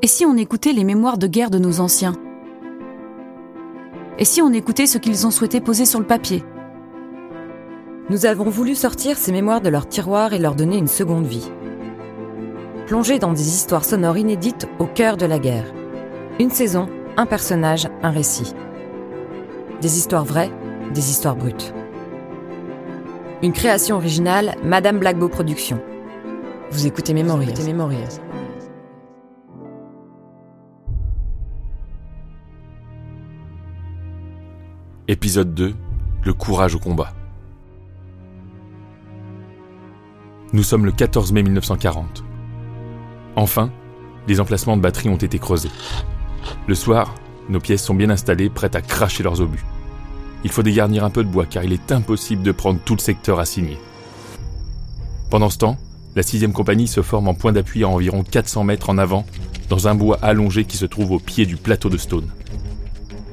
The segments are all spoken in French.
Et si on écoutait les mémoires de guerre de nos anciens? Et si on écoutait ce qu'ils ont souhaité poser sur le papier? Nous avons voulu sortir ces mémoires de leur tiroir et leur donner une seconde vie. Plonger dans des histoires sonores inédites au cœur de la guerre. Une saison, un personnage, un récit. Des histoires vraies, des histoires brutes. Une création originale, Madame Blackbeau Productions. Vous écoutez Mémories. Épisode 2 Le courage au combat. Nous sommes le 14 mai 1940. Enfin, les emplacements de batterie ont été creusés. Le soir, nos pièces sont bien installées, prêtes à cracher leurs obus. Il faut dégarnir un peu de bois car il est impossible de prendre tout le secteur assigné. Pendant ce temps, la 6 compagnie se forme en point d'appui à environ 400 mètres en avant, dans un bois allongé qui se trouve au pied du plateau de Stone.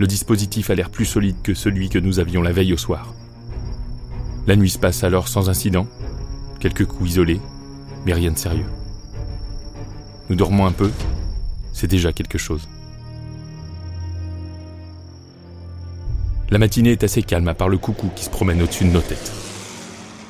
Le dispositif a l'air plus solide que celui que nous avions la veille au soir. La nuit se passe alors sans incident, quelques coups isolés, mais rien de sérieux. Nous dormons un peu, c'est déjà quelque chose. La matinée est assez calme à part le coucou qui se promène au-dessus de nos têtes.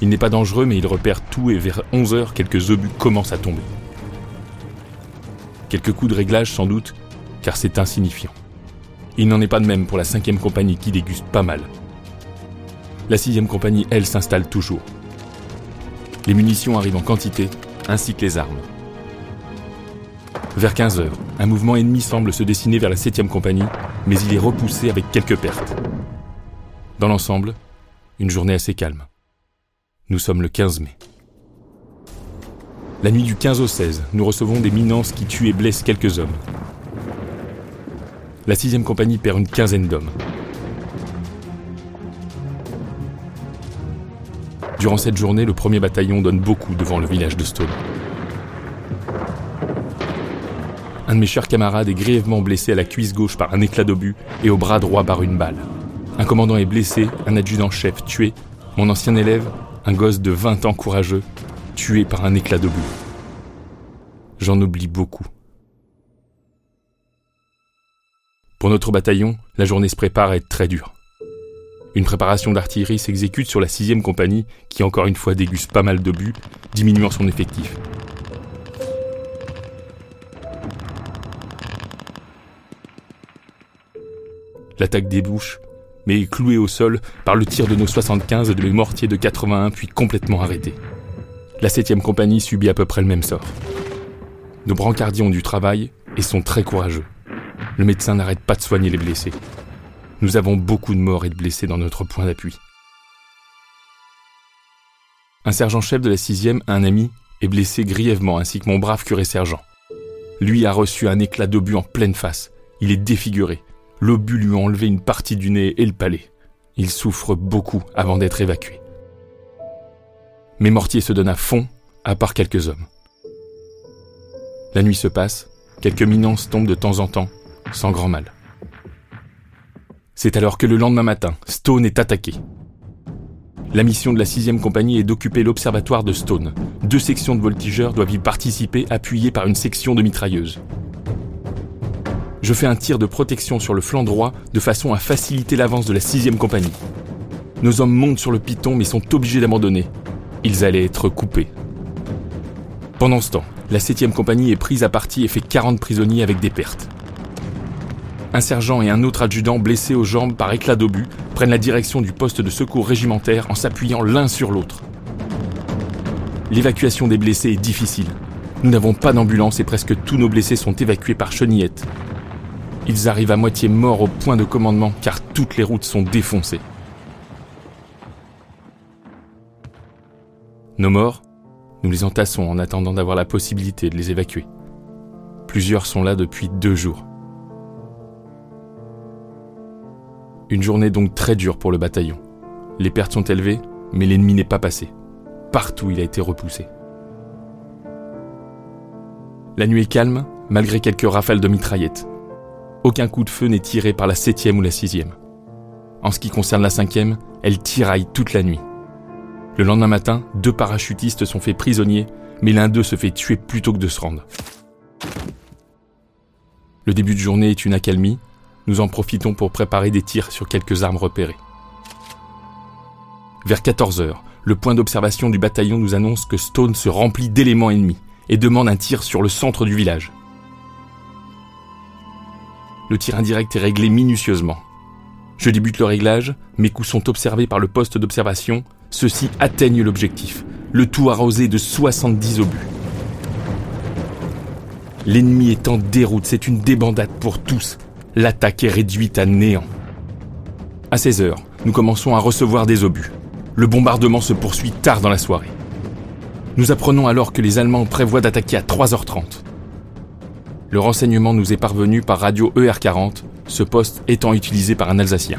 Il n'est pas dangereux mais il repère tout et vers 11 heures quelques obus commencent à tomber. Quelques coups de réglage sans doute, car c'est insignifiant. Il n'en est pas de même pour la cinquième compagnie qui déguste pas mal. La sixième compagnie, elle, s'installe toujours. Les munitions arrivent en quantité, ainsi que les armes. Vers 15 heures, un mouvement ennemi semble se dessiner vers la septième compagnie, mais il est repoussé avec quelques pertes. Dans l'ensemble, une journée assez calme. Nous sommes le 15 mai. La nuit du 15 au 16, nous recevons des minances qui tuent et blessent quelques hommes la 6 compagnie perd une quinzaine d'hommes. Durant cette journée, le premier bataillon donne beaucoup devant le village de Stone. Un de mes chers camarades est grièvement blessé à la cuisse gauche par un éclat d'obus et au bras droit par une balle. Un commandant est blessé, un adjudant-chef tué, mon ancien élève, un gosse de 20 ans courageux, tué par un éclat d'obus. J'en oublie beaucoup. Pour notre bataillon, la journée se prépare à être très dure. Une préparation d'artillerie s'exécute sur la 6 compagnie, qui encore une fois déguste pas mal d'obus, diminuant son effectif. L'attaque débouche, mais est clouée au sol par le tir de nos 75 et de mes mortiers de 81, puis complètement arrêté. La 7 compagnie subit à peu près le même sort. Nos brancardiers ont du travail et sont très courageux. Le médecin n'arrête pas de soigner les blessés. Nous avons beaucoup de morts et de blessés dans notre point d'appui. Un sergent-chef de la sixième, un ami, est blessé grièvement, ainsi que mon brave curé sergent. Lui a reçu un éclat d'obus en pleine face. Il est défiguré. L'obus lui a enlevé une partie du nez et le palais. Il souffre beaucoup avant d'être évacué. Mes mortiers se donnent à fond, à part quelques hommes. La nuit se passe, quelques minances tombent de temps en temps, sans grand mal. C'est alors que le lendemain matin, Stone est attaqué. La mission de la 6 compagnie est d'occuper l'observatoire de Stone. Deux sections de voltigeurs doivent y participer appuyées par une section de mitrailleuses. Je fais un tir de protection sur le flanc droit de façon à faciliter l'avance de la 6 compagnie. Nos hommes montent sur le piton mais sont obligés d'abandonner. Ils allaient être coupés. Pendant ce temps, la 7 compagnie est prise à partie et fait 40 prisonniers avec des pertes. Un sergent et un autre adjudant blessés aux jambes par éclat d'obus prennent la direction du poste de secours régimentaire en s'appuyant l'un sur l'autre. L'évacuation des blessés est difficile. Nous n'avons pas d'ambulance et presque tous nos blessés sont évacués par chenillette. Ils arrivent à moitié morts au point de commandement car toutes les routes sont défoncées. Nos morts, nous les entassons en attendant d'avoir la possibilité de les évacuer. Plusieurs sont là depuis deux jours. Une journée donc très dure pour le bataillon. Les pertes sont élevées, mais l'ennemi n'est pas passé. Partout il a été repoussé. La nuit est calme, malgré quelques rafales de mitraillettes. Aucun coup de feu n'est tiré par la septième ou la sixième. En ce qui concerne la cinquième, elle tiraille toute la nuit. Le lendemain matin, deux parachutistes sont faits prisonniers, mais l'un d'eux se fait tuer plutôt que de se rendre. Le début de journée est une accalmie, nous en profitons pour préparer des tirs sur quelques armes repérées. Vers 14 heures, le point d'observation du bataillon nous annonce que Stone se remplit d'éléments ennemis et demande un tir sur le centre du village. Le tir indirect est réglé minutieusement. Je débute le réglage, mes coups sont observés par le poste d'observation, ceux-ci atteignent l'objectif, le tout arrosé de 70 obus. L'ennemi est en déroute, c'est une débandade pour tous. L'attaque est réduite à néant. À 16 heures, nous commençons à recevoir des obus. Le bombardement se poursuit tard dans la soirée. Nous apprenons alors que les Allemands prévoient d'attaquer à 3h30. Le renseignement nous est parvenu par radio ER40, ce poste étant utilisé par un Alsacien.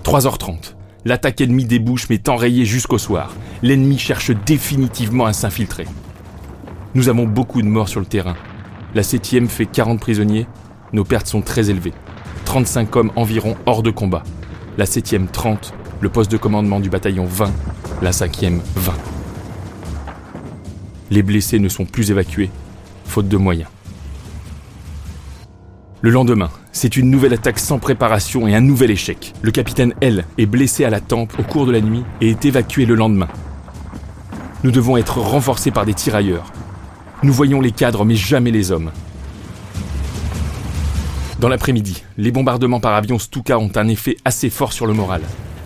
« 3h30. L'attaque ennemie débouche mais enrayée jusqu'au soir. L'ennemi cherche définitivement à s'infiltrer. Nous avons beaucoup de morts sur le terrain. La 7 fait 40 prisonniers. Nos pertes sont très élevées. 35 hommes environ hors de combat. La 7 30, le poste de commandement du bataillon 20, la 5e 20. Les blessés ne sont plus évacués, faute de moyens. Le lendemain, c'est une nouvelle attaque sans préparation et un nouvel échec. Le capitaine L est blessé à la tempe au cours de la nuit et est évacué le lendemain. Nous devons être renforcés par des tirailleurs. Nous voyons les cadres mais jamais les hommes. Dans l'après-midi, les bombardements par avion Stuka ont un effet assez fort sur le moral.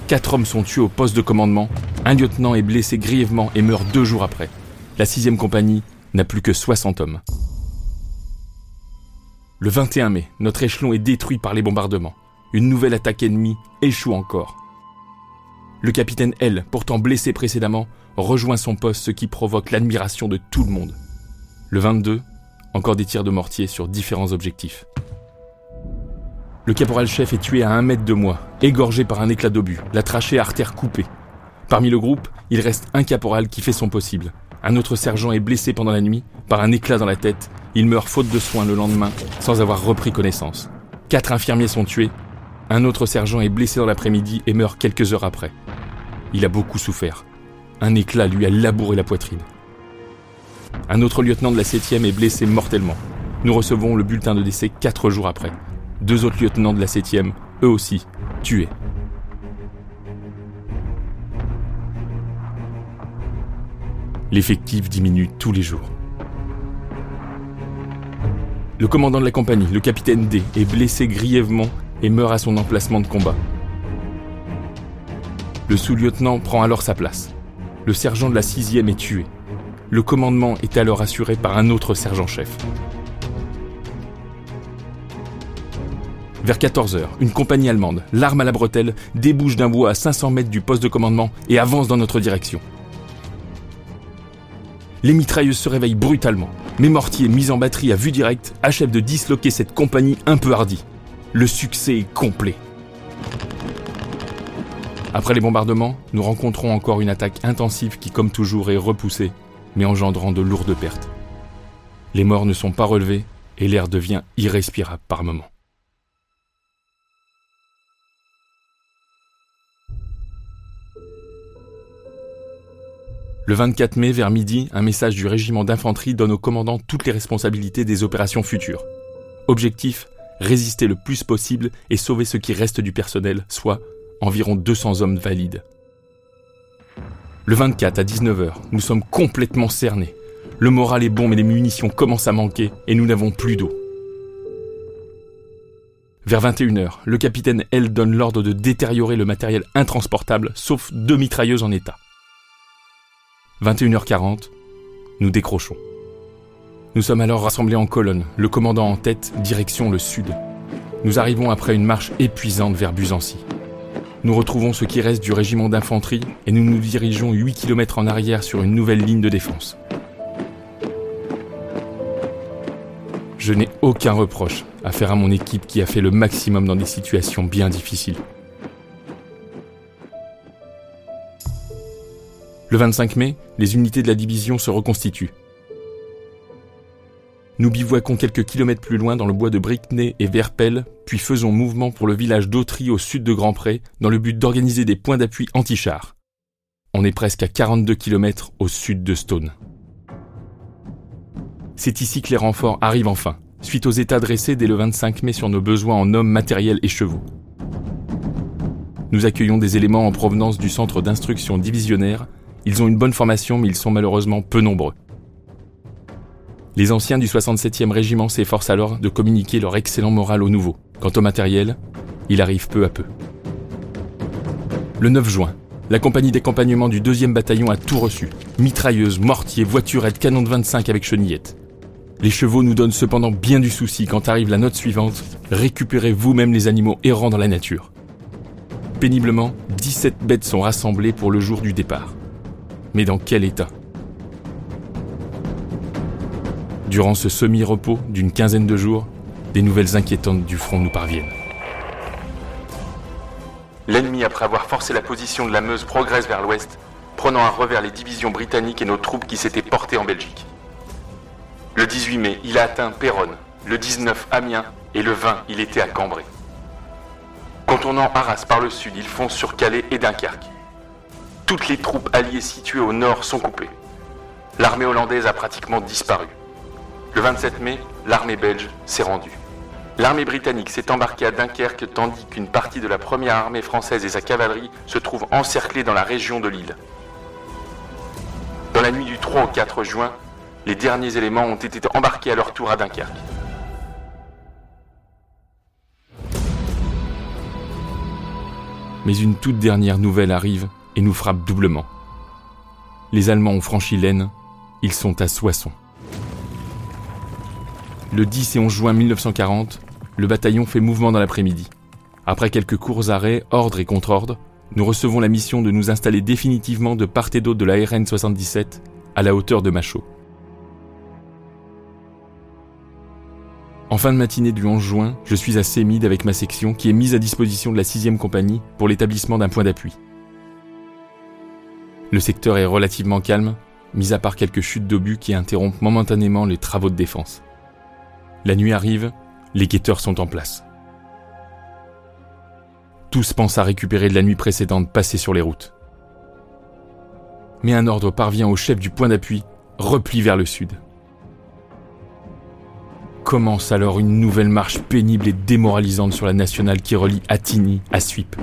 Quatre hommes sont tués au poste de commandement, un lieutenant est blessé grièvement et meurt deux jours après. La sixième compagnie n'a plus que 60 hommes. Le 21 mai, notre échelon est détruit par les bombardements. Une nouvelle attaque ennemie échoue encore. Le capitaine L, pourtant blessé précédemment, rejoint son poste, ce qui provoque l'admiration de tout le monde. Le 22, encore des tirs de mortier sur différents objectifs. Le caporal-chef est tué à un mètre de moi, égorgé par un éclat d'obus, la trachée artère coupée. Parmi le groupe, il reste un caporal qui fait son possible. Un autre sergent est blessé pendant la nuit par un éclat dans la tête. Il meurt faute de soins le lendemain sans avoir repris connaissance. Quatre infirmiers sont tués. Un autre sergent est blessé dans l'après-midi et meurt quelques heures après. Il a beaucoup souffert. Un éclat lui a labouré la poitrine. Un autre lieutenant de la 7e est blessé mortellement. Nous recevons le bulletin de décès quatre jours après. Deux autres lieutenants de la 7e, eux aussi, tués. L'effectif diminue tous les jours. Le commandant de la compagnie, le capitaine D, est blessé grièvement et meurt à son emplacement de combat. Le sous-lieutenant prend alors sa place. Le sergent de la sixième est tué. Le commandement est alors assuré par un autre sergent-chef. Vers 14h, une compagnie allemande, l'arme à la bretelle, débouche d'un bois à 500 mètres du poste de commandement et avance dans notre direction. Les mitrailleuses se réveillent brutalement. Mes mortiers mis en batterie à vue directe achèvent de disloquer cette compagnie un peu hardie. Le succès est complet. Après les bombardements, nous rencontrons encore une attaque intensive qui, comme toujours, est repoussée, mais engendrant de lourdes pertes. Les morts ne sont pas relevés et l'air devient irrespirable par moments. Le 24 mai, vers midi, un message du régiment d'infanterie donne au commandant toutes les responsabilités des opérations futures. Objectif résister le plus possible et sauver ce qui reste du personnel, soit environ 200 hommes valides. Le 24 à 19h, nous sommes complètement cernés. Le moral est bon mais les munitions commencent à manquer et nous n'avons plus d'eau. Vers 21h, le capitaine L donne l'ordre de détériorer le matériel intransportable sauf deux mitrailleuses en état. 21h40, nous décrochons. Nous sommes alors rassemblés en colonne, le commandant en tête, direction le sud. Nous arrivons après une marche épuisante vers Buzancy. Nous retrouvons ce qui reste du régiment d'infanterie et nous nous dirigeons 8 km en arrière sur une nouvelle ligne de défense. Je n'ai aucun reproche à faire à mon équipe qui a fait le maximum dans des situations bien difficiles. Le 25 mai, les unités de la division se reconstituent. Nous bivouaquons quelques kilomètres plus loin dans le bois de Briquenay et Verpel, puis faisons mouvement pour le village d'Autry au sud de Grandpré, dans le but d'organiser des points d'appui anti-chars. On est presque à 42 km au sud de Stone. C'est ici que les renforts arrivent enfin, suite aux états dressés dès le 25 mai sur nos besoins en hommes, matériels et chevaux. Nous accueillons des éléments en provenance du centre d'instruction divisionnaire. Ils ont une bonne formation, mais ils sont malheureusement peu nombreux. Les anciens du 67e régiment s'efforcent alors de communiquer leur excellent moral aux nouveaux. Quant au matériel, il arrive peu à peu. Le 9 juin, la compagnie d'accompagnement du 2e bataillon a tout reçu. Mitrailleuses, mortiers, voiturettes, canons de 25 avec chenillettes. Les chevaux nous donnent cependant bien du souci quand arrive la note suivante. Récupérez vous-même les animaux errants dans la nature. Péniblement, 17 bêtes sont rassemblées pour le jour du départ. Mais dans quel état? Durant ce semi-repos d'une quinzaine de jours, des nouvelles inquiétantes du front nous parviennent. L'ennemi, après avoir forcé la position de la Meuse, progresse vers l'ouest, prenant à revers les divisions britanniques et nos troupes qui s'étaient portées en Belgique. Le 18 mai, il a atteint Péronne, le 19 Amiens et le 20, il était à Cambrai. Contournant Arras par le sud, il fonce sur Calais et Dunkerque. Toutes les troupes alliées situées au nord sont coupées. L'armée hollandaise a pratiquement disparu. Le 27 mai, l'armée belge s'est rendue. L'armée britannique s'est embarquée à Dunkerque tandis qu'une partie de la première armée française et sa cavalerie se trouve encerclée dans la région de l'île. Dans la nuit du 3 au 4 juin, les derniers éléments ont été embarqués à leur tour à Dunkerque. Mais une toute dernière nouvelle arrive et nous frappe doublement. Les Allemands ont franchi l'Aisne, ils sont à Soissons. Le 10 et 11 juin 1940, le bataillon fait mouvement dans l'après-midi. Après quelques courts arrêts, ordre et contre-ordre, nous recevons la mission de nous installer définitivement de part et d'autre de la RN 77 à la hauteur de Machaut. En fin de matinée du 11 juin, je suis à Sémide avec ma section qui est mise à disposition de la 6e compagnie pour l'établissement d'un point d'appui. Le secteur est relativement calme, mis à part quelques chutes d'obus qui interrompent momentanément les travaux de défense. La nuit arrive, les guetteurs sont en place. Tous pensent à récupérer de la nuit précédente passée sur les routes. Mais un ordre parvient au chef du point d'appui, repli vers le sud. Commence alors une nouvelle marche pénible et démoralisante sur la nationale qui relie Attigny à Suip.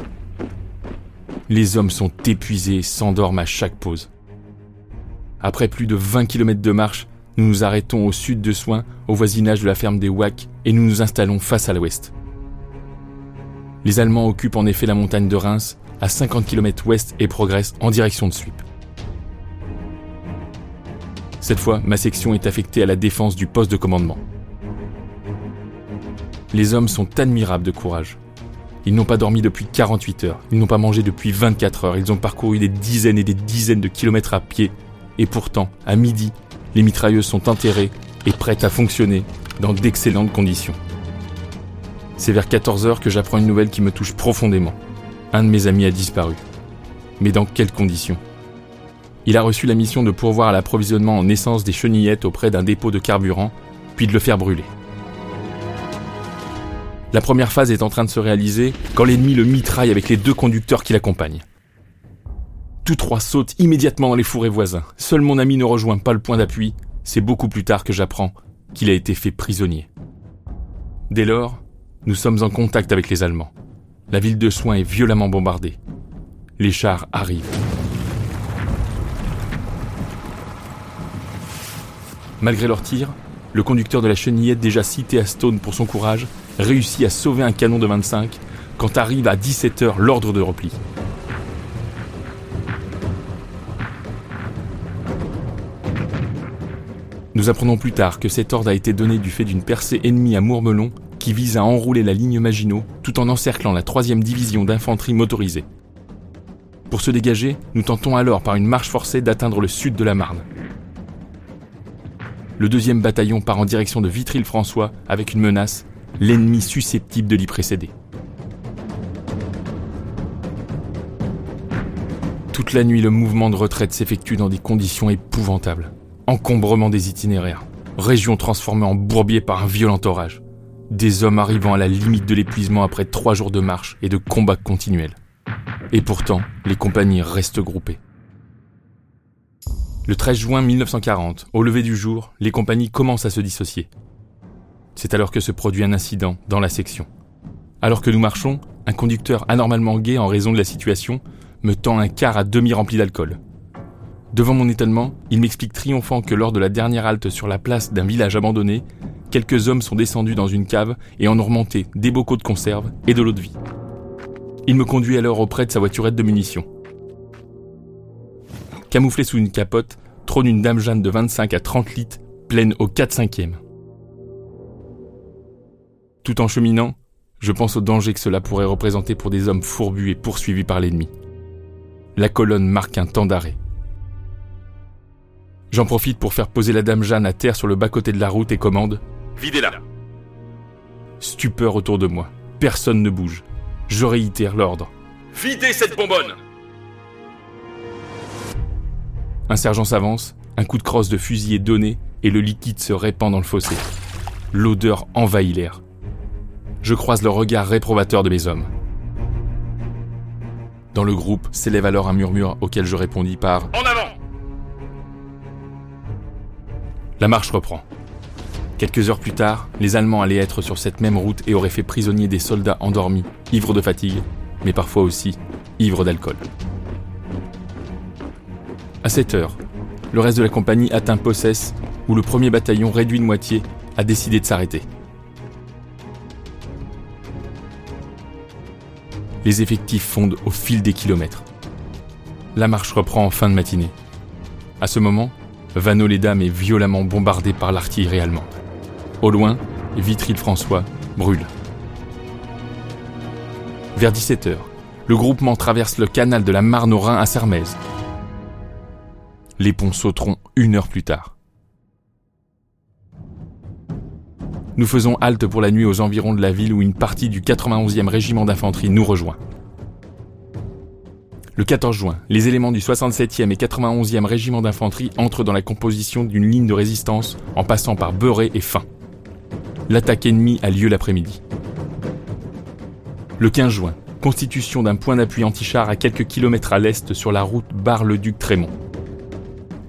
Les hommes sont épuisés et s'endorment à chaque pause. Après plus de 20 km de marche, nous nous arrêtons au sud de Soins, au voisinage de la ferme des Wack, et nous nous installons face à l'ouest. Les Allemands occupent en effet la montagne de Reims, à 50 km ouest, et progressent en direction de Suip. Cette fois, ma section est affectée à la défense du poste de commandement. Les hommes sont admirables de courage. Ils n'ont pas dormi depuis 48 heures, ils n'ont pas mangé depuis 24 heures, ils ont parcouru des dizaines et des dizaines de kilomètres à pied, et pourtant, à midi, les mitrailleuses sont enterrées et prêtes à fonctionner dans d'excellentes conditions. C'est vers 14 heures que j'apprends une nouvelle qui me touche profondément. Un de mes amis a disparu. Mais dans quelles conditions? Il a reçu la mission de pourvoir l'approvisionnement en essence des chenillettes auprès d'un dépôt de carburant, puis de le faire brûler. La première phase est en train de se réaliser quand l'ennemi le mitraille avec les deux conducteurs qui l'accompagnent. Tous trois sautent immédiatement dans les fourrés voisins. Seul mon ami ne rejoint pas le point d'appui. C'est beaucoup plus tard que j'apprends qu'il a été fait prisonnier. Dès lors, nous sommes en contact avec les Allemands. La ville de Soins est violemment bombardée. Les chars arrivent. Malgré leurs tirs, le conducteur de la chenillette déjà cité à Stone pour son courage réussit à sauver un canon de 25 quand arrive à 17h l'ordre de repli. Nous apprenons plus tard que cet ordre a été donné du fait d'une percée ennemie à Mourmelon qui vise à enrouler la ligne Maginot tout en encerclant la 3 division d'infanterie motorisée. Pour se dégager, nous tentons alors par une marche forcée d'atteindre le sud de la Marne. Le deuxième bataillon part en direction de Vitry-le-François avec une menace l'ennemi susceptible de l'y précéder. Toute la nuit, le mouvement de retraite s'effectue dans des conditions épouvantables. Encombrement des itinéraires, région transformée en bourbier par un violent orage, des hommes arrivant à la limite de l'épuisement après trois jours de marche et de combats continuels. Et pourtant, les compagnies restent groupées. Le 13 juin 1940, au lever du jour, les compagnies commencent à se dissocier. C'est alors que se produit un incident dans la section. Alors que nous marchons, un conducteur anormalement gai en raison de la situation me tend un quart à demi rempli d'alcool. Devant mon étonnement, il m'explique triomphant que lors de la dernière halte sur la place d'un village abandonné, quelques hommes sont descendus dans une cave et en ont remonté des bocaux de conserve et de l'eau de vie. Il me conduit alors auprès de sa voiturette de munitions. Camouflée sous une capote, trône une dame Jeanne de 25 à 30 litres, pleine au 4 5 e Tout en cheminant, je pense au danger que cela pourrait représenter pour des hommes fourbus et poursuivis par l'ennemi. La colonne marque un temps d'arrêt. J'en profite pour faire poser la dame Jeanne à terre sur le bas-côté de la route et commande Videz-la Stupeur autour de moi. Personne ne bouge. Je réitère l'ordre. Videz cette bonbonne Un sergent s'avance, un coup de crosse de fusil est donné et le liquide se répand dans le fossé. L'odeur envahit l'air. Je croise le regard réprobateur de mes hommes. Dans le groupe s'élève alors un murmure auquel je répondis par En La marche reprend. Quelques heures plus tard, les Allemands allaient être sur cette même route et auraient fait prisonnier des soldats endormis, ivres de fatigue, mais parfois aussi ivres d'alcool. À 7 heures, le reste de la compagnie atteint Possès, où le premier bataillon réduit de moitié a décidé de s'arrêter. Les effectifs fondent au fil des kilomètres. La marche reprend en fin de matinée. À ce moment, Vanneau-les-Dames est violemment bombardé par l'artillerie allemande. Au loin, Vitry-le-François brûle. Vers 17h, le groupement traverse le canal de la Marne au Rhin à Sermez. Les ponts sauteront une heure plus tard. Nous faisons halte pour la nuit aux environs de la ville où une partie du 91e régiment d'infanterie nous rejoint. Le 14 juin, les éléments du 67e et 91e régiment d'infanterie entrent dans la composition d'une ligne de résistance en passant par Beurré et Fin. L'attaque ennemie a lieu l'après-midi. Le 15 juin, constitution d'un point d'appui anti-char à quelques kilomètres à l'est sur la route Bar-le-Duc-Trémont.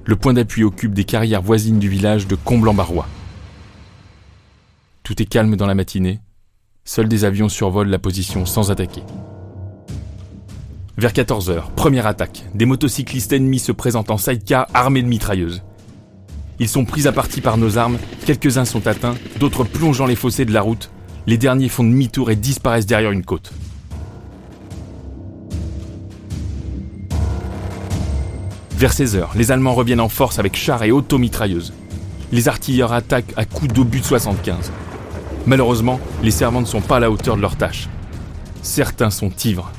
Le point d'appui occupe des carrières voisines du village de Comblanc-Barrois. Tout est calme dans la matinée. Seuls des avions survolent la position sans attaquer. Vers 14h, première attaque. Des motocyclistes ennemis se présentent en sidecar armés de mitrailleuses. Ils sont pris à partie par nos armes, quelques-uns sont atteints, d'autres plongent dans les fossés de la route, les derniers font demi-tour et disparaissent derrière une côte. Vers 16h, les Allemands reviennent en force avec chars et automitrailleuses. Les artilleurs attaquent à coups d'obus de 75. Malheureusement, les servants ne sont pas à la hauteur de leur tâche. Certains sont ivres,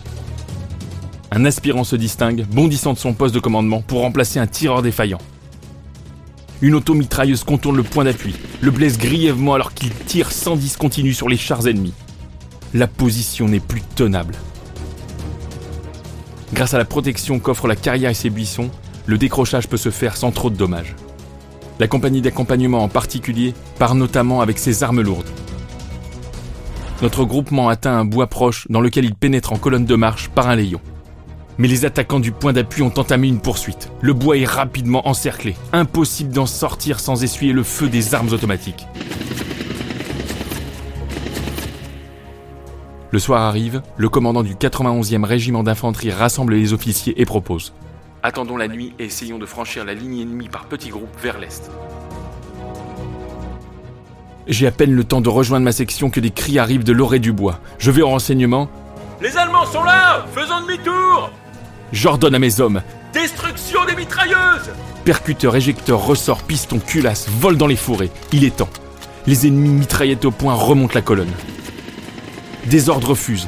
un aspirant se distingue, bondissant de son poste de commandement pour remplacer un tireur défaillant. Une automitrailleuse contourne le point d'appui, le blesse grièvement alors qu'il tire sans discontinu sur les chars ennemis. La position n'est plus tenable. Grâce à la protection qu'offre la carrière et ses buissons, le décrochage peut se faire sans trop de dommages. La compagnie d'accompagnement en particulier part notamment avec ses armes lourdes. Notre groupement atteint un bois proche dans lequel il pénètre en colonne de marche par un layon mais les attaquants du point d'appui ont entamé une poursuite. Le bois est rapidement encerclé. Impossible d'en sortir sans essuyer le feu des armes automatiques. Le soir arrive, le commandant du 91e régiment d'infanterie rassemble les officiers et propose Attendons la nuit et essayons de franchir la ligne ennemie par petits groupes vers l'est. J'ai à peine le temps de rejoindre ma section que des cris arrivent de l'orée du bois. Je vais au renseignement. Les Allemands sont là Faisons demi-tour J'ordonne à mes hommes Destruction des mitrailleuses Percuteur, éjecteur, ressort, piston, culasse, vol dans les fourrés. Il est temps. Les ennemis mitraillettes au point remontent la colonne. Désordre refuse.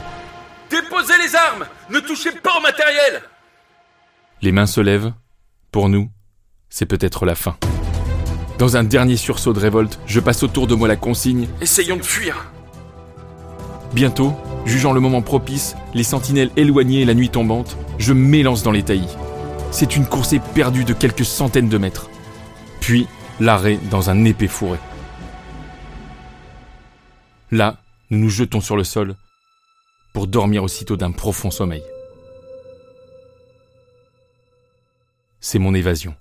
Déposez les armes Ne touchez pas au matériel Les mains se lèvent. Pour nous, c'est peut-être la fin. Dans un dernier sursaut de révolte, je passe autour de moi la consigne Essayons de fuir Bientôt, jugeant le moment propice, les sentinelles éloignées et la nuit tombante, je m'élance dans les taillis. C'est une course perdue de quelques centaines de mètres. Puis, l'arrêt dans un épais fourré. Là, nous nous jetons sur le sol pour dormir aussitôt d'un profond sommeil. C'est mon évasion.